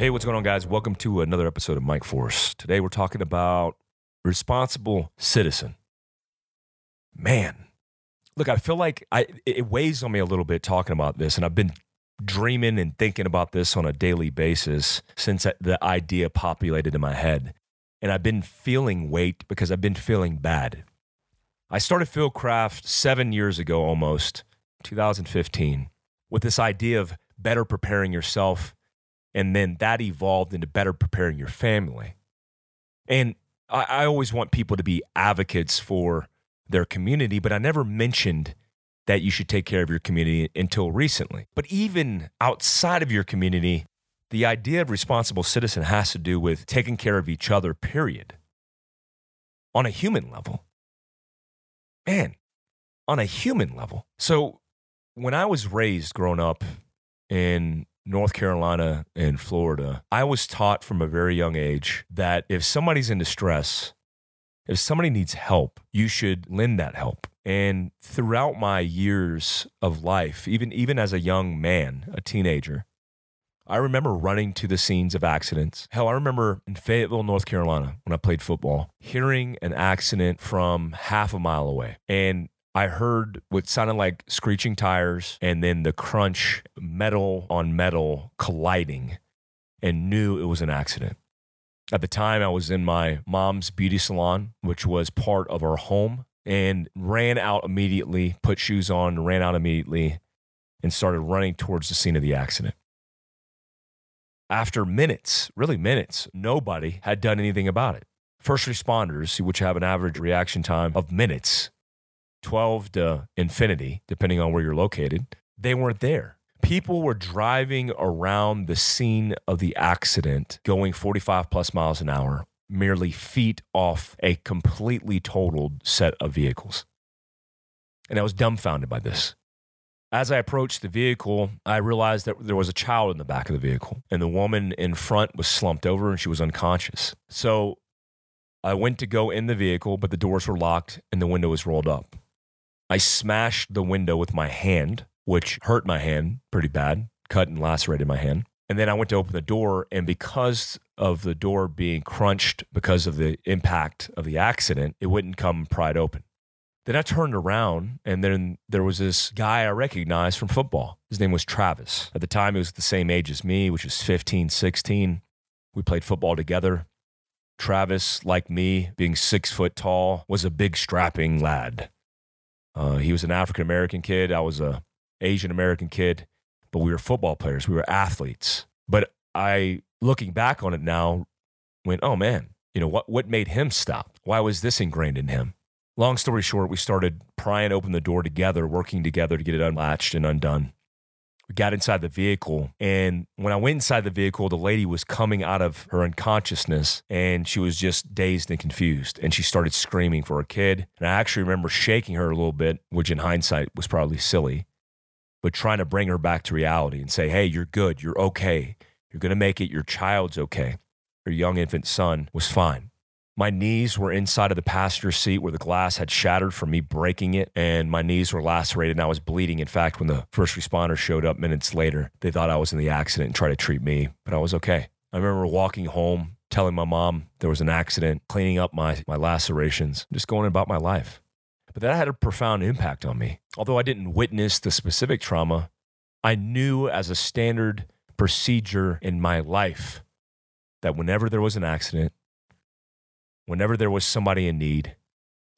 Hey, what's going on, guys? Welcome to another episode of Mike Force. Today we're talking about responsible citizen. Man, look, I feel like I it weighs on me a little bit talking about this, and I've been dreaming and thinking about this on a daily basis since the idea populated in my head. And I've been feeling weight because I've been feeling bad. I started Fieldcraft seven years ago almost, 2015, with this idea of better preparing yourself and then that evolved into better preparing your family. And I, I always want people to be advocates for their community, but I never mentioned that you should take care of your community until recently. But even outside of your community, the idea of responsible citizen has to do with taking care of each other, period. On a human level. Man, on a human level. So when I was raised growing up in North Carolina and Florida, I was taught from a very young age that if somebody's in distress, if somebody needs help, you should lend that help. And throughout my years of life, even even as a young man, a teenager, I remember running to the scenes of accidents. Hell, I remember in Fayetteville, North Carolina, when I played football, hearing an accident from half a mile away. And I heard what sounded like screeching tires and then the crunch, metal on metal colliding, and knew it was an accident. At the time, I was in my mom's beauty salon, which was part of our home, and ran out immediately, put shoes on, ran out immediately, and started running towards the scene of the accident. After minutes, really minutes, nobody had done anything about it. First responders, which have an average reaction time of minutes, 12 to infinity, depending on where you're located, they weren't there. People were driving around the scene of the accident going 45 plus miles an hour, merely feet off a completely totaled set of vehicles. And I was dumbfounded by this. As I approached the vehicle, I realized that there was a child in the back of the vehicle, and the woman in front was slumped over and she was unconscious. So I went to go in the vehicle, but the doors were locked and the window was rolled up. I smashed the window with my hand, which hurt my hand pretty bad, cut and lacerated my hand. And then I went to open the door, and because of the door being crunched because of the impact of the accident, it wouldn't come pried open. Then I turned around, and then there was this guy I recognized from football. His name was Travis. At the time, he was the same age as me, which was 15, 16. We played football together. Travis, like me, being six foot tall, was a big, strapping lad. Uh, he was an African American kid. I was a Asian American kid, but we were football players. We were athletes. But I, looking back on it now, went, oh man, you know what? What made him stop? Why was this ingrained in him? Long story short, we started prying open the door together, working together to get it unlatched and undone. We got inside the vehicle. And when I went inside the vehicle, the lady was coming out of her unconsciousness and she was just dazed and confused. And she started screaming for her kid. And I actually remember shaking her a little bit, which in hindsight was probably silly, but trying to bring her back to reality and say, hey, you're good. You're okay. You're going to make it. Your child's okay. Her young infant son was fine. My knees were inside of the passenger seat where the glass had shattered from me breaking it, and my knees were lacerated and I was bleeding. In fact, when the first responders showed up minutes later, they thought I was in the accident and tried to treat me, but I was okay. I remember walking home, telling my mom there was an accident, cleaning up my, my lacerations, just going about my life. But that had a profound impact on me. Although I didn't witness the specific trauma, I knew as a standard procedure in my life that whenever there was an accident, whenever there was somebody in need,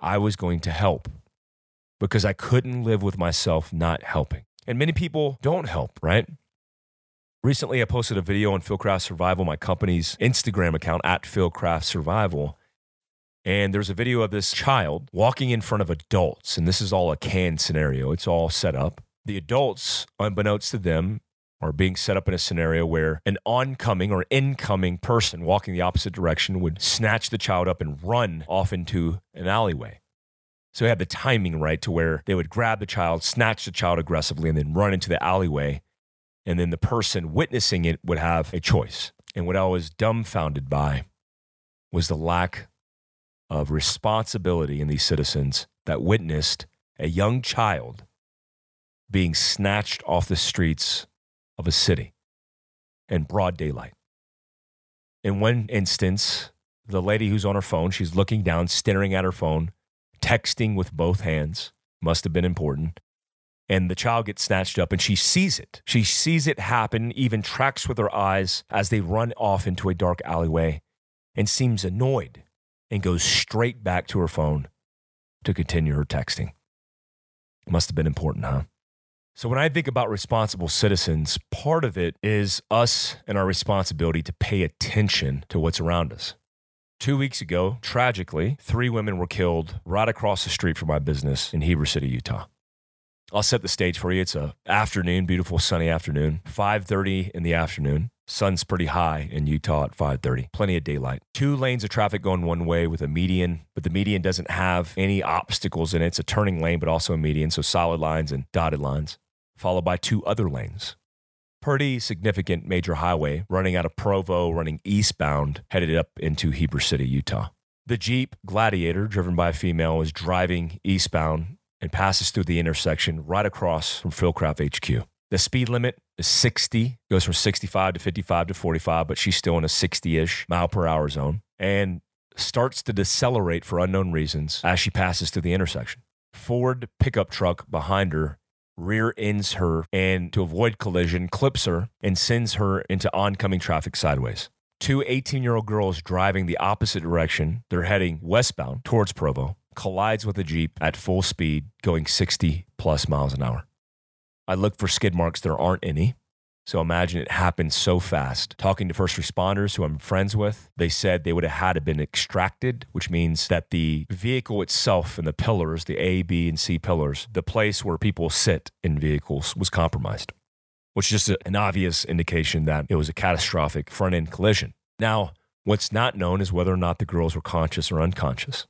I was going to help because I couldn't live with myself not helping. And many people don't help, right? Recently, I posted a video on Fieldcraft Survival, my company's Instagram account at Fieldcraft Survival. And there's a video of this child walking in front of adults. And this is all a canned scenario, it's all set up. The adults, unbeknownst to them, or being set up in a scenario where an oncoming or incoming person walking the opposite direction would snatch the child up and run off into an alleyway. So he had the timing right to where they would grab the child, snatch the child aggressively, and then run into the alleyway. And then the person witnessing it would have a choice. And what I was dumbfounded by was the lack of responsibility in these citizens that witnessed a young child being snatched off the streets of a city in broad daylight. In one instance, the lady who's on her phone, she's looking down, staring at her phone, texting with both hands. Must have been important. And the child gets snatched up and she sees it. She sees it happen, even tracks with her eyes as they run off into a dark alleyway and seems annoyed and goes straight back to her phone to continue her texting. Must have been important, huh? So, when I think about responsible citizens, part of it is us and our responsibility to pay attention to what's around us. Two weeks ago, tragically, three women were killed right across the street from my business in Heber City, Utah. I'll set the stage for you. It's a afternoon, beautiful sunny afternoon, 5:30 in the afternoon. Sun's pretty high in Utah at 5:30. Plenty of daylight. Two lanes of traffic going one way with a median, but the median doesn't have any obstacles in it. It's a turning lane, but also a median, so solid lines and dotted lines followed by two other lanes. Pretty significant major highway running out of Provo, running eastbound, headed up into Heber City, Utah. The Jeep Gladiator, driven by a female, is driving eastbound and passes through the intersection right across from Fieldcraft HQ. The speed limit is 60, goes from 65 to 55 to 45, but she's still in a 60 ish mile per hour zone and starts to decelerate for unknown reasons as she passes through the intersection. Ford pickup truck behind her rear ends her and to avoid collision, clips her and sends her into oncoming traffic sideways. Two 18 year old girls driving the opposite direction, they're heading westbound towards Provo, collides with a Jeep at full speed, going 60 plus miles an hour. I look for skid marks, there aren't any. So imagine it happened so fast. Talking to first responders who I'm friends with, they said they would have had to been extracted, which means that the vehicle itself and the pillars, the A, B, and C pillars, the place where people sit in vehicles was compromised, which is just an obvious indication that it was a catastrophic front end collision. Now, what's not known is whether or not the girls were conscious or unconscious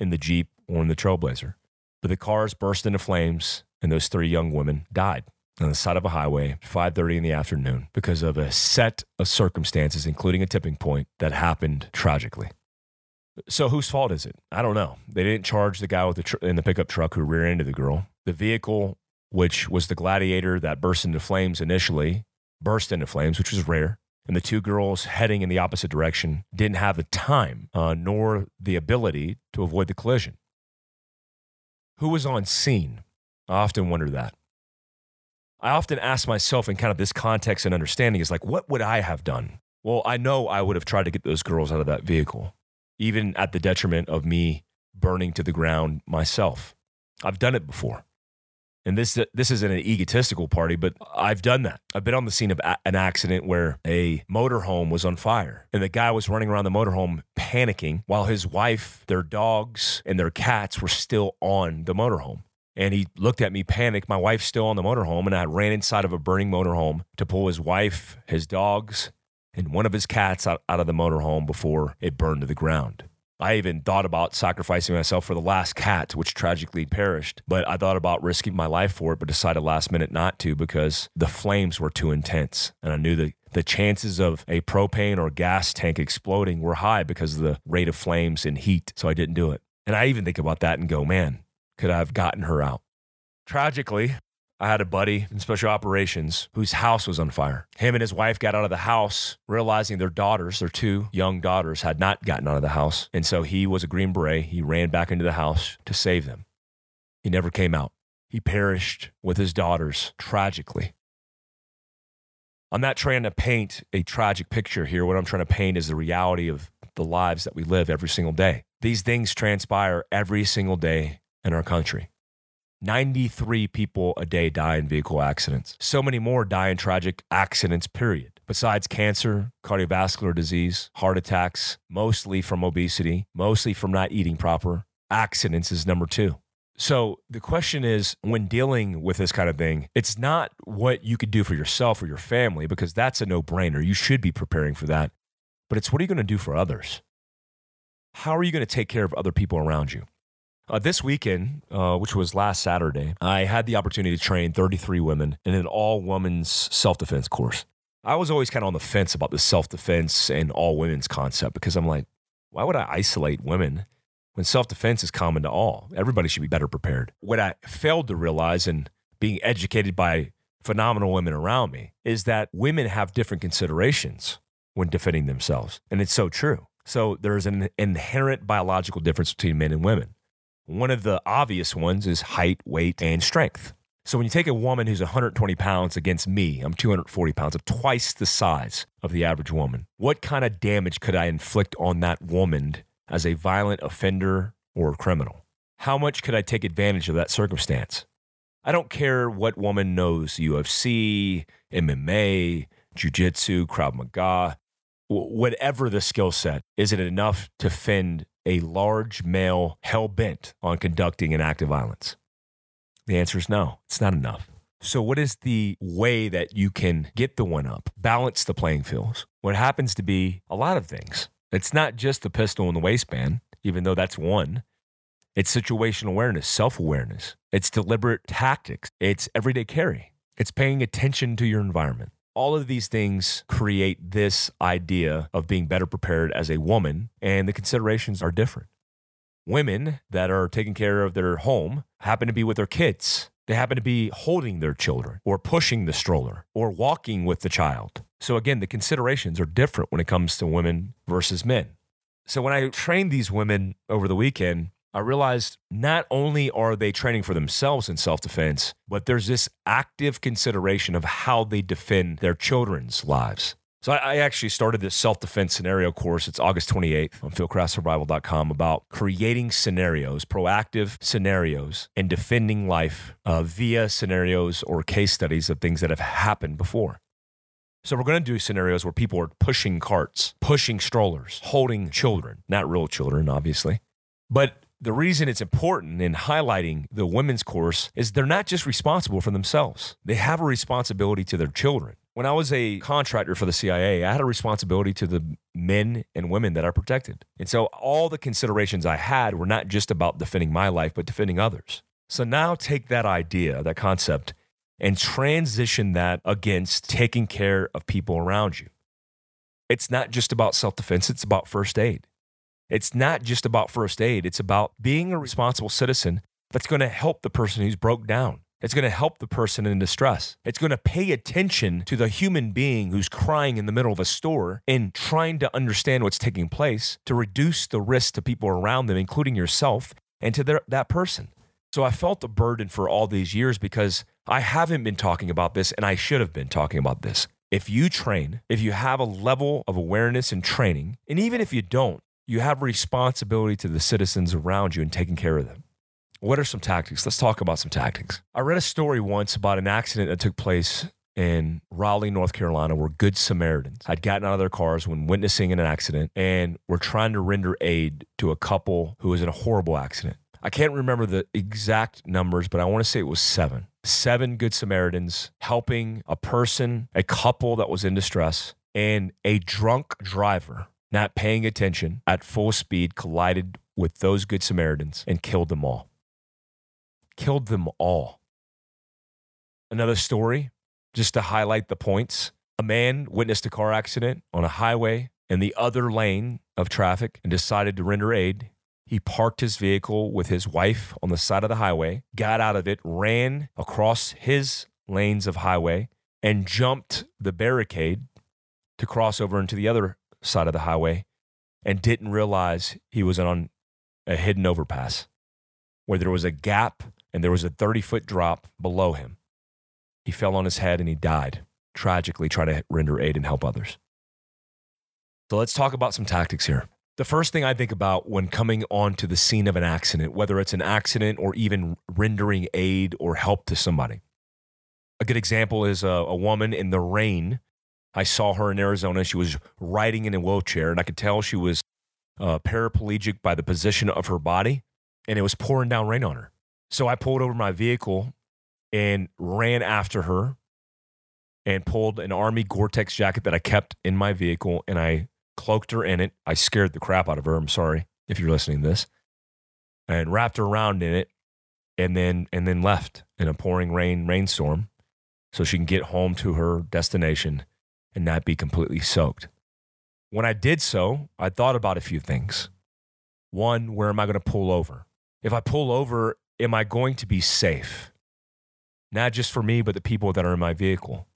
in the Jeep or in the Trailblazer. But the cars burst into flames and those three young women died on the side of a highway 5.30 in the afternoon because of a set of circumstances including a tipping point that happened tragically. So whose fault is it? I don't know. They didn't charge the guy with the tr- in the pickup truck who rear-ended the girl. The vehicle which was the gladiator that burst into flames initially burst into flames which was rare and the two girls heading in the opposite direction didn't have the time uh, nor the ability to avoid the collision. Who was on scene? I often wonder that I often ask myself in kind of this context and understanding is like, what would I have done? Well, I know I would have tried to get those girls out of that vehicle, even at the detriment of me burning to the ground myself. I've done it before. And this, this isn't an egotistical party, but I've done that. I've been on the scene of a- an accident where a motorhome was on fire and the guy was running around the motorhome panicking while his wife, their dogs, and their cats were still on the motorhome. And he looked at me panicked. My wife's still on the motorhome, and I ran inside of a burning motorhome to pull his wife, his dogs, and one of his cats out, out of the motorhome before it burned to the ground. I even thought about sacrificing myself for the last cat, which tragically perished. But I thought about risking my life for it, but decided last minute not to because the flames were too intense. And I knew that the chances of a propane or gas tank exploding were high because of the rate of flames and heat. So I didn't do it. And I even think about that and go, man, could I have gotten her out? Tragically, I had a buddy in special operations whose house was on fire. Him and his wife got out of the house, realizing their daughters, their two young daughters, had not gotten out of the house. And so he was a Green Beret. He ran back into the house to save them. He never came out. He perished with his daughters tragically. I'm not trying to paint a tragic picture here. What I'm trying to paint is the reality of the lives that we live every single day. These things transpire every single day in our country. 93 people a day die in vehicle accidents. So many more die in tragic accidents, period. Besides cancer, cardiovascular disease, heart attacks, mostly from obesity, mostly from not eating proper, accidents is number two. So the question is when dealing with this kind of thing, it's not what you could do for yourself or your family, because that's a no brainer. You should be preparing for that. But it's what are you going to do for others? How are you going to take care of other people around you? Uh, this weekend, uh, which was last Saturday, I had the opportunity to train 33 women in an all women's self defense course. I was always kind of on the fence about the self defense and all women's concept because I'm like, why would I isolate women when self defense is common to all? Everybody should be better prepared. What I failed to realize and being educated by phenomenal women around me is that women have different considerations when defending themselves. And it's so true. So there's an inherent biological difference between men and women. One of the obvious ones is height, weight, and strength. So when you take a woman who's 120 pounds against me, I'm 240 pounds, I'm twice the size of the average woman. What kind of damage could I inflict on that woman as a violent offender or criminal? How much could I take advantage of that circumstance? I don't care what woman knows UFC, MMA, Jiu-Jitsu, Krav Maga, whatever the skill set. Is it enough to fend a large male hell bent on conducting an act of violence? The answer is no, it's not enough. So, what is the way that you can get the one up, balance the playing fields? What happens to be a lot of things. It's not just the pistol in the waistband, even though that's one. It's situational awareness, self awareness, it's deliberate tactics, it's everyday carry, it's paying attention to your environment. All of these things create this idea of being better prepared as a woman, and the considerations are different women that are taking care of their home happen to be with their kids. They happen to be holding their children or pushing the stroller or walking with the child. So, again, the considerations are different when it comes to women versus men. So, when I trained these women over the weekend, I realized not only are they training for themselves in self defense, but there's this active consideration of how they defend their children's lives. So I, actually started this self-defense scenario course. It's August 28th on fieldcraftsurvival.com about creating scenarios, proactive scenarios, and defending life uh, via scenarios or case studies of things that have happened before. So we're going to do scenarios where people are pushing carts, pushing strollers, holding children, not real children, obviously. But the reason it's important in highlighting the women's course is they're not just responsible for themselves. They have a responsibility to their children. When I was a contractor for the CIA, I had a responsibility to the men and women that I protected. And so all the considerations I had were not just about defending my life, but defending others. So now take that idea, that concept, and transition that against taking care of people around you. It's not just about self defense, it's about first aid. It's not just about first aid, it's about being a responsible citizen that's going to help the person who's broke down. It's going to help the person in distress. It's going to pay attention to the human being who's crying in the middle of a store and trying to understand what's taking place to reduce the risk to people around them, including yourself and to their, that person. So I felt a burden for all these years because I haven't been talking about this and I should have been talking about this. If you train, if you have a level of awareness and training, and even if you don't, you have responsibility to the citizens around you and taking care of them. What are some tactics? Let's talk about some tactics. I read a story once about an accident that took place in Raleigh, North Carolina, where Good Samaritans had gotten out of their cars when witnessing an accident and were trying to render aid to a couple who was in a horrible accident. I can't remember the exact numbers, but I want to say it was seven. Seven Good Samaritans helping a person, a couple that was in distress, and a drunk driver not paying attention at full speed collided with those Good Samaritans and killed them all killed them all. Another story, just to highlight the points. A man witnessed a car accident on a highway in the other lane of traffic and decided to render aid. He parked his vehicle with his wife on the side of the highway, got out of it, ran across his lanes of highway, and jumped the barricade to cross over into the other side of the highway and didn't realize he was on a hidden overpass where there was a gap and there was a 30 foot drop below him. He fell on his head and he died, tragically trying to render aid and help others. So let's talk about some tactics here. The first thing I think about when coming onto the scene of an accident, whether it's an accident or even rendering aid or help to somebody. A good example is a, a woman in the rain. I saw her in Arizona. She was riding in a wheelchair, and I could tell she was uh, paraplegic by the position of her body, and it was pouring down rain on her. So I pulled over my vehicle and ran after her and pulled an army Gore-Tex jacket that I kept in my vehicle and I cloaked her in it. I scared the crap out of her. I'm sorry if you're listening to this. And wrapped her around in it and then and then left in a pouring rain rainstorm so she can get home to her destination and not be completely soaked. When I did so, I thought about a few things. One, where am I going to pull over? If I pull over am I going to be safe? Not just for me, but the people that are in my vehicle.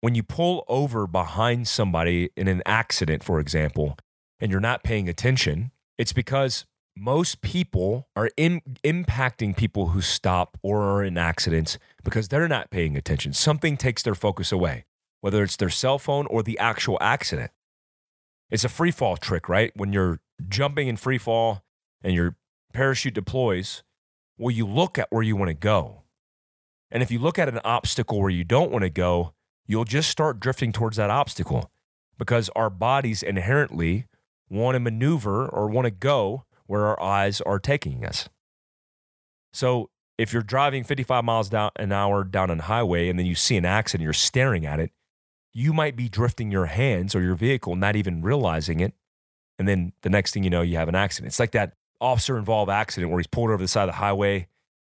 when you pull over behind somebody in an accident, for example, and you're not paying attention, it's because most people are in, impacting people who stop or are in accidents because they're not paying attention. Something takes their focus away, whether it's their cell phone or the actual accident. It's a free fall trick, right? When you're jumping in free fall and your parachute deploys, well, you look at where you want to go. And if you look at an obstacle where you don't want to go, you'll just start drifting towards that obstacle because our bodies inherently want to maneuver or want to go where our eyes are taking us. So if you're driving 55 miles down an hour down a highway and then you see an accident, you're staring at it, you might be drifting your hands or your vehicle, not even realizing it. And then the next thing you know, you have an accident. It's like that officer involved accident where he's pulled over the side of the highway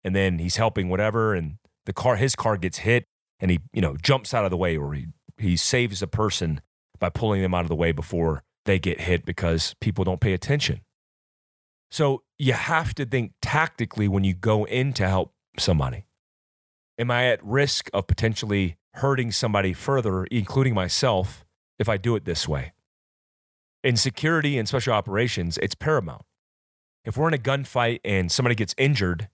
and then he's helping whatever and the car his car gets hit and he you know jumps out of the way or he he saves a person by pulling them out of the way before they get hit because people don't pay attention so you have to think tactically when you go in to help somebody am i at risk of potentially hurting somebody further including myself if i do it this way in security and special operations it's paramount if we're in a gunfight and somebody gets injured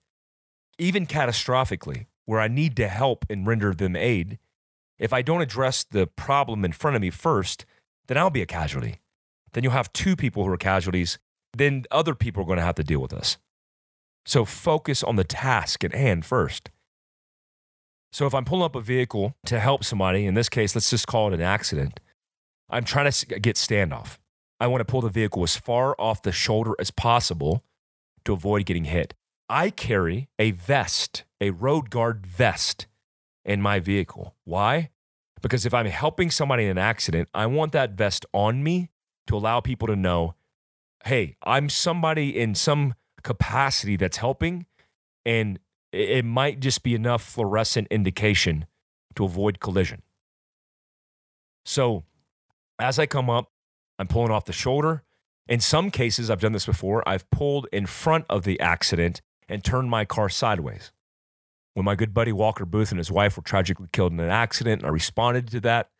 even catastrophically where I need to help and render them aid, if I don't address the problem in front of me first, then I'll be a casualty. Then you'll have two people who are casualties. Then other people are going to have to deal with us. So focus on the task at hand first. So if I'm pulling up a vehicle to help somebody, in this case, let's just call it an accident, I'm trying to get standoff. I want to pull the vehicle as far off the shoulder as possible to avoid getting hit. I carry a vest, a road guard vest in my vehicle. Why? Because if I'm helping somebody in an accident, I want that vest on me to allow people to know hey, I'm somebody in some capacity that's helping, and it might just be enough fluorescent indication to avoid collision. So as I come up, I'm pulling off the shoulder. In some cases, I've done this before, I've pulled in front of the accident and turned my car sideways. When my good buddy Walker Booth and his wife were tragically killed in an accident, I responded to that.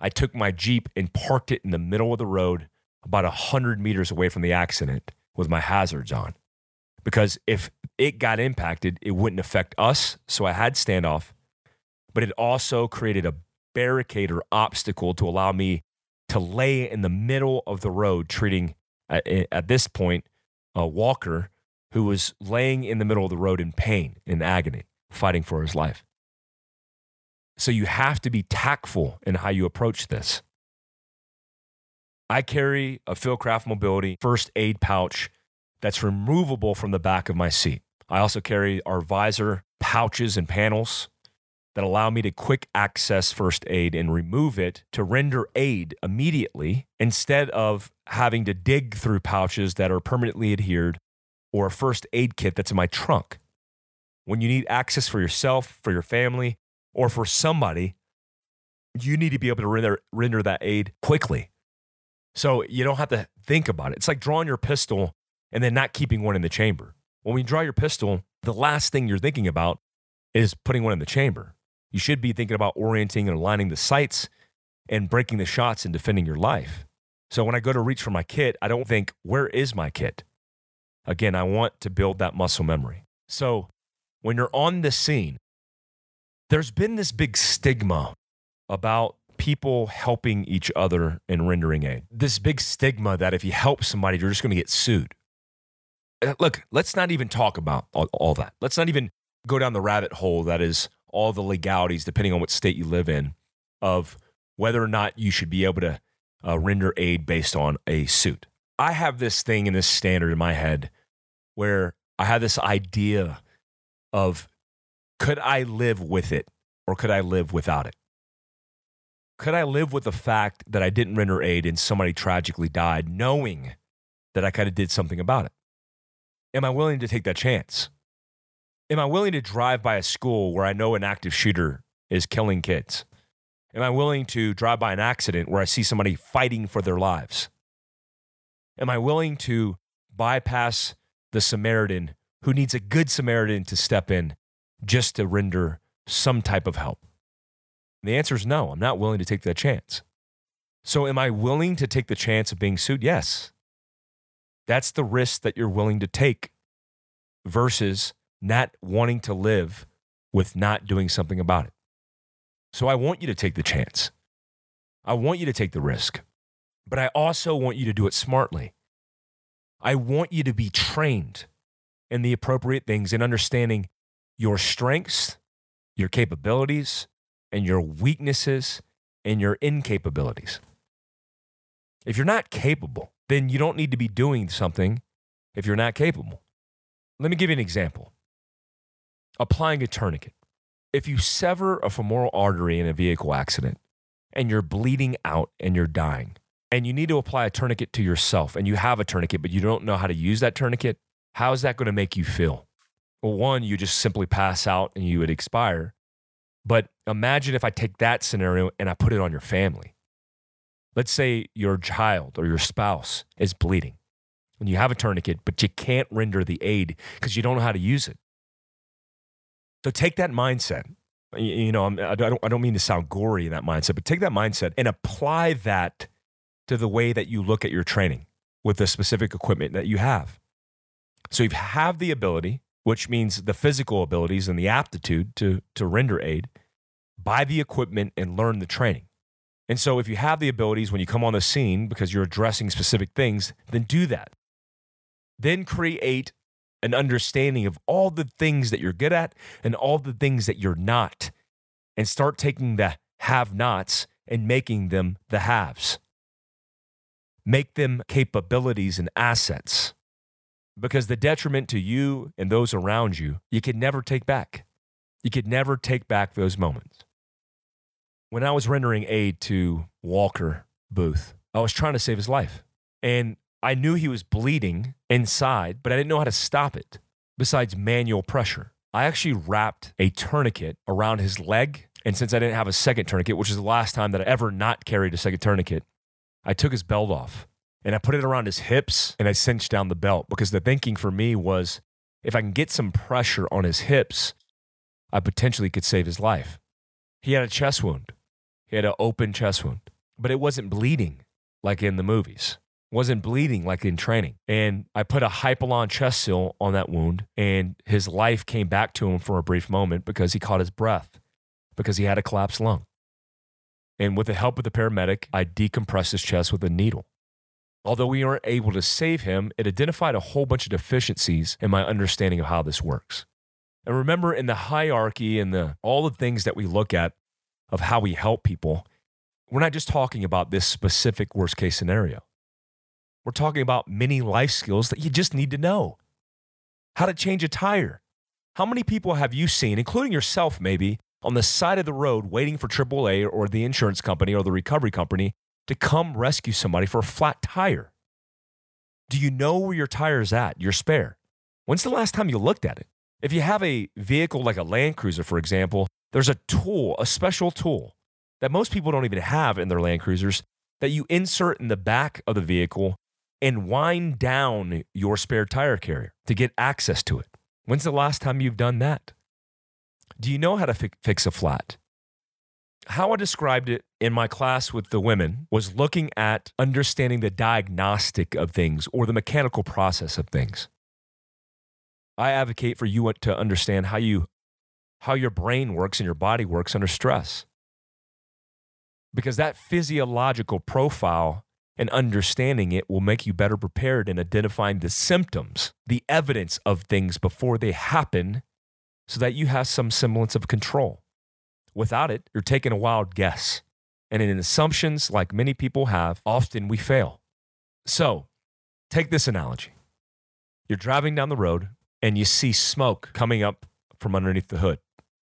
I took my Jeep and parked it in the middle of the road, about 100 meters away from the accident, with my hazards on. Because if it got impacted, it wouldn't affect us. So I had standoff, but it also created a barricade or obstacle to allow me to lay in the middle of the road, treating uh, at, at this point a Walker who was laying in the middle of the road in pain, in agony, fighting for his life. So you have to be tactful in how you approach this. I carry a Fieldcraft Mobility first aid pouch that's removable from the back of my seat. I also carry our visor pouches and panels that allow me to quick access first aid and remove it to render aid immediately instead of having to dig through pouches that are permanently adhered or a first aid kit that's in my trunk. When you need access for yourself, for your family, or for somebody, you need to be able to render, render that aid quickly. So you don't have to think about it. It's like drawing your pistol and then not keeping one in the chamber. When you draw your pistol, the last thing you're thinking about is putting one in the chamber. You should be thinking about orienting and aligning the sights and breaking the shots and defending your life. So when I go to reach for my kit, I don't think, where is my kit? Again, I want to build that muscle memory. So when you're on the scene, there's been this big stigma about people helping each other and rendering aid. This big stigma that if you help somebody, you're just going to get sued. Uh, look, let's not even talk about all, all, that. Let's not even go down the rabbit hole that is all the legalities, depending on what state you live in, of whether or not you should be able to uh, render aid based on a suit. I have this thing in this standard in my head where I have this idea of could I live with it or could I live without it? Could I live with the fact that I didn't render aid and somebody tragically died, knowing that I kind of did something about it? Am I willing to take that chance? Am I willing to drive by a school where I know an active shooter is killing kids? Am I willing to drive by an accident where I see somebody fighting for their lives? Am I willing to bypass the Samaritan who needs a good Samaritan to step in just to render some type of help? And the answer is no, I'm not willing to take that chance. So, am I willing to take the chance of being sued? Yes. That's the risk that you're willing to take versus not wanting to live with not doing something about it. So, I want you to take the chance. I want you to take the risk, but I also want you to do it smartly. I want you to be trained in the appropriate things and understanding your strengths, your capabilities, and your weaknesses and your incapabilities. If you're not capable, then you don't need to be doing something if you're not capable. Let me give you an example applying a tourniquet. If you sever a femoral artery in a vehicle accident and you're bleeding out and you're dying, and you need to apply a tourniquet to yourself and you have a tourniquet, but you don't know how to use that tourniquet, how is that going to make you feel? Well, one, you just simply pass out and you would expire. But imagine if I take that scenario and I put it on your family. Let's say your child or your spouse is bleeding and you have a tourniquet, but you can't render the aid because you don't know how to use it. So take that mindset. You know, I don't, I don't mean to sound gory in that mindset, but take that mindset and apply that to the way that you look at your training with the specific equipment that you have. So you have the ability, which means the physical abilities and the aptitude to, to render aid, buy the equipment and learn the training. And so if you have the abilities when you come on the scene because you're addressing specific things, then do that. Then create an understanding of all the things that you're good at and all the things that you're not. And start taking the have nots and making them the haves. Make them capabilities and assets because the detriment to you and those around you, you could never take back. You could never take back those moments. When I was rendering aid to Walker Booth, I was trying to save his life. And I knew he was bleeding inside, but I didn't know how to stop it besides manual pressure. I actually wrapped a tourniquet around his leg. And since I didn't have a second tourniquet, which is the last time that I ever not carried a second tourniquet, I took his belt off and I put it around his hips and I cinched down the belt because the thinking for me was if I can get some pressure on his hips, I potentially could save his life. He had a chest wound. He had an open chest wound, but it wasn't bleeding like in the movies. Wasn't bleeding like in training. And I put a Hypalon chest seal on that wound, and his life came back to him for a brief moment because he caught his breath because he had a collapsed lung. And with the help of the paramedic, I decompressed his chest with a needle. Although we weren't able to save him, it identified a whole bunch of deficiencies in my understanding of how this works. And remember, in the hierarchy and the, all the things that we look at of how we help people, we're not just talking about this specific worst case scenario. We're talking about many life skills that you just need to know. How to change a tire. How many people have you seen, including yourself maybe, on the side of the road waiting for AAA or the insurance company or the recovery company to come rescue somebody for a flat tire? Do you know where your tire is at, your spare? When's the last time you looked at it? If you have a vehicle like a Land Cruiser, for example, there's a tool, a special tool that most people don't even have in their Land Cruisers that you insert in the back of the vehicle and wind down your spare tire carrier to get access to it. When's the last time you've done that? Do you know how to fi- fix a flat? how I described it in my class with the women was looking at understanding the diagnostic of things or the mechanical process of things. I advocate for you to understand how you how your brain works and your body works under stress. Because that physiological profile and understanding it will make you better prepared in identifying the symptoms, the evidence of things before they happen so that you have some semblance of control. Without it, you're taking a wild guess. And in assumptions, like many people have, often we fail. So take this analogy you're driving down the road and you see smoke coming up from underneath the hood.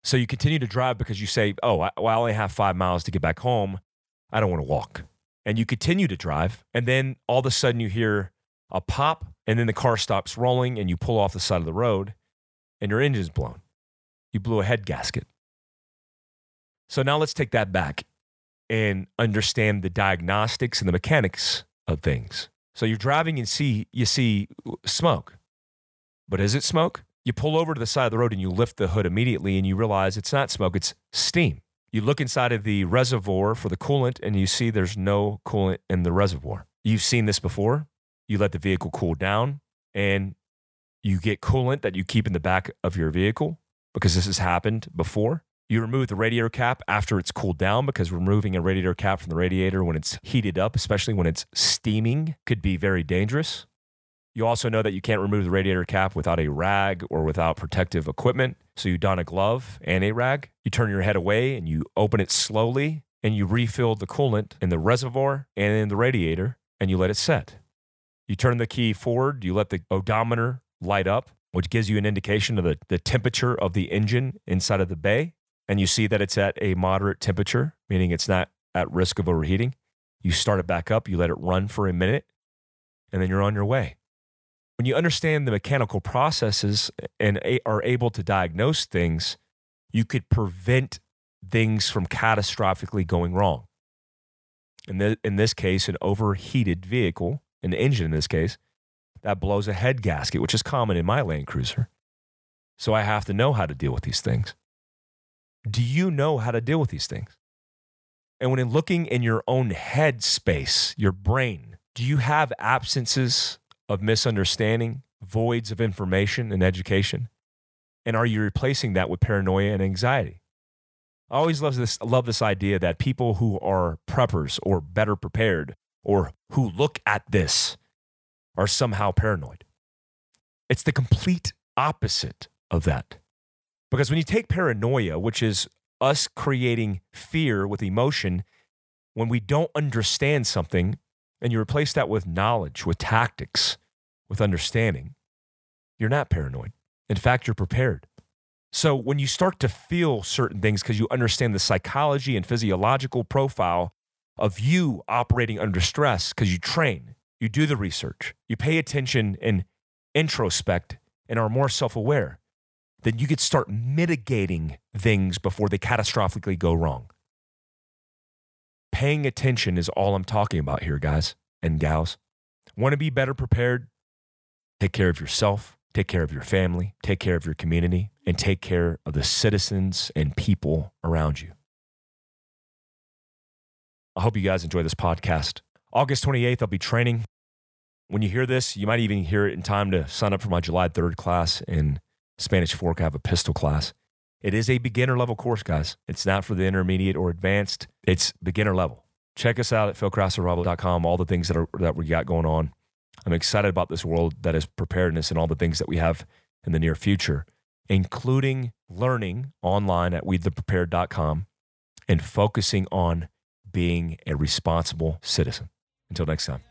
So you continue to drive because you say, Oh, I, well, I only have five miles to get back home. I don't want to walk. And you continue to drive. And then all of a sudden you hear a pop, and then the car stops rolling and you pull off the side of the road and your engine's blown. You blew a head gasket. So now let's take that back and understand the diagnostics and the mechanics of things. So you're driving and see you see smoke. But is it smoke? You pull over to the side of the road and you lift the hood immediately and you realize it's not smoke, it's steam. You look inside of the reservoir for the coolant and you see there's no coolant in the reservoir. You've seen this before. You let the vehicle cool down and you get coolant that you keep in the back of your vehicle because this has happened before. You remove the radiator cap after it's cooled down because removing a radiator cap from the radiator when it's heated up, especially when it's steaming, could be very dangerous. You also know that you can't remove the radiator cap without a rag or without protective equipment. So you don a glove and a rag. You turn your head away and you open it slowly and you refill the coolant in the reservoir and in the radiator and you let it set. You turn the key forward, you let the odometer light up, which gives you an indication of the, the temperature of the engine inside of the bay. And you see that it's at a moderate temperature, meaning it's not at risk of overheating. You start it back up, you let it run for a minute, and then you're on your way when you understand the mechanical processes and are able to diagnose things, you could prevent things from catastrophically going wrong. In, the, in this case, an overheated vehicle, an engine in this case, that blows a head gasket, which is common in my Land Cruiser. So I have to know how to deal with these things. Do you know how to deal with these things? And when in looking in your own head space, your brain, do you have absences of misunderstanding, voids of information and education? And are you replacing that with paranoia and anxiety? I always love this, love this idea that people who are preppers or better prepared or who look at this are somehow paranoid. It's the complete opposite of that. Because when you take paranoia, which is us creating fear with emotion, when we don't understand something, and you replace that with knowledge, with tactics, with understanding, you're not paranoid. In fact, you're prepared. So when you start to feel certain things because you understand the psychology and physiological profile of you operating under stress because you train, you do the research, you pay attention and introspect and are more self aware, then you could start mitigating things before they catastrophically go wrong. Paying attention is all I'm talking about here, guys and gals. Want to be better prepared? Take care of yourself, take care of your family, take care of your community, and take care of the citizens and people around you. I hope you guys enjoy this podcast. August 28th, I'll be training. When you hear this, you might even hear it in time to sign up for my July 3rd class in Spanish Fork. I have a pistol class. It is a beginner level course, guys. It's not for the intermediate or advanced, it's beginner level. Check us out at fieldcraftsurvival.com, all the things that, are, that we got going on. I'm excited about this world that is preparedness and all the things that we have in the near future, including learning online at wetheprepared.com and focusing on being a responsible citizen. Until next time.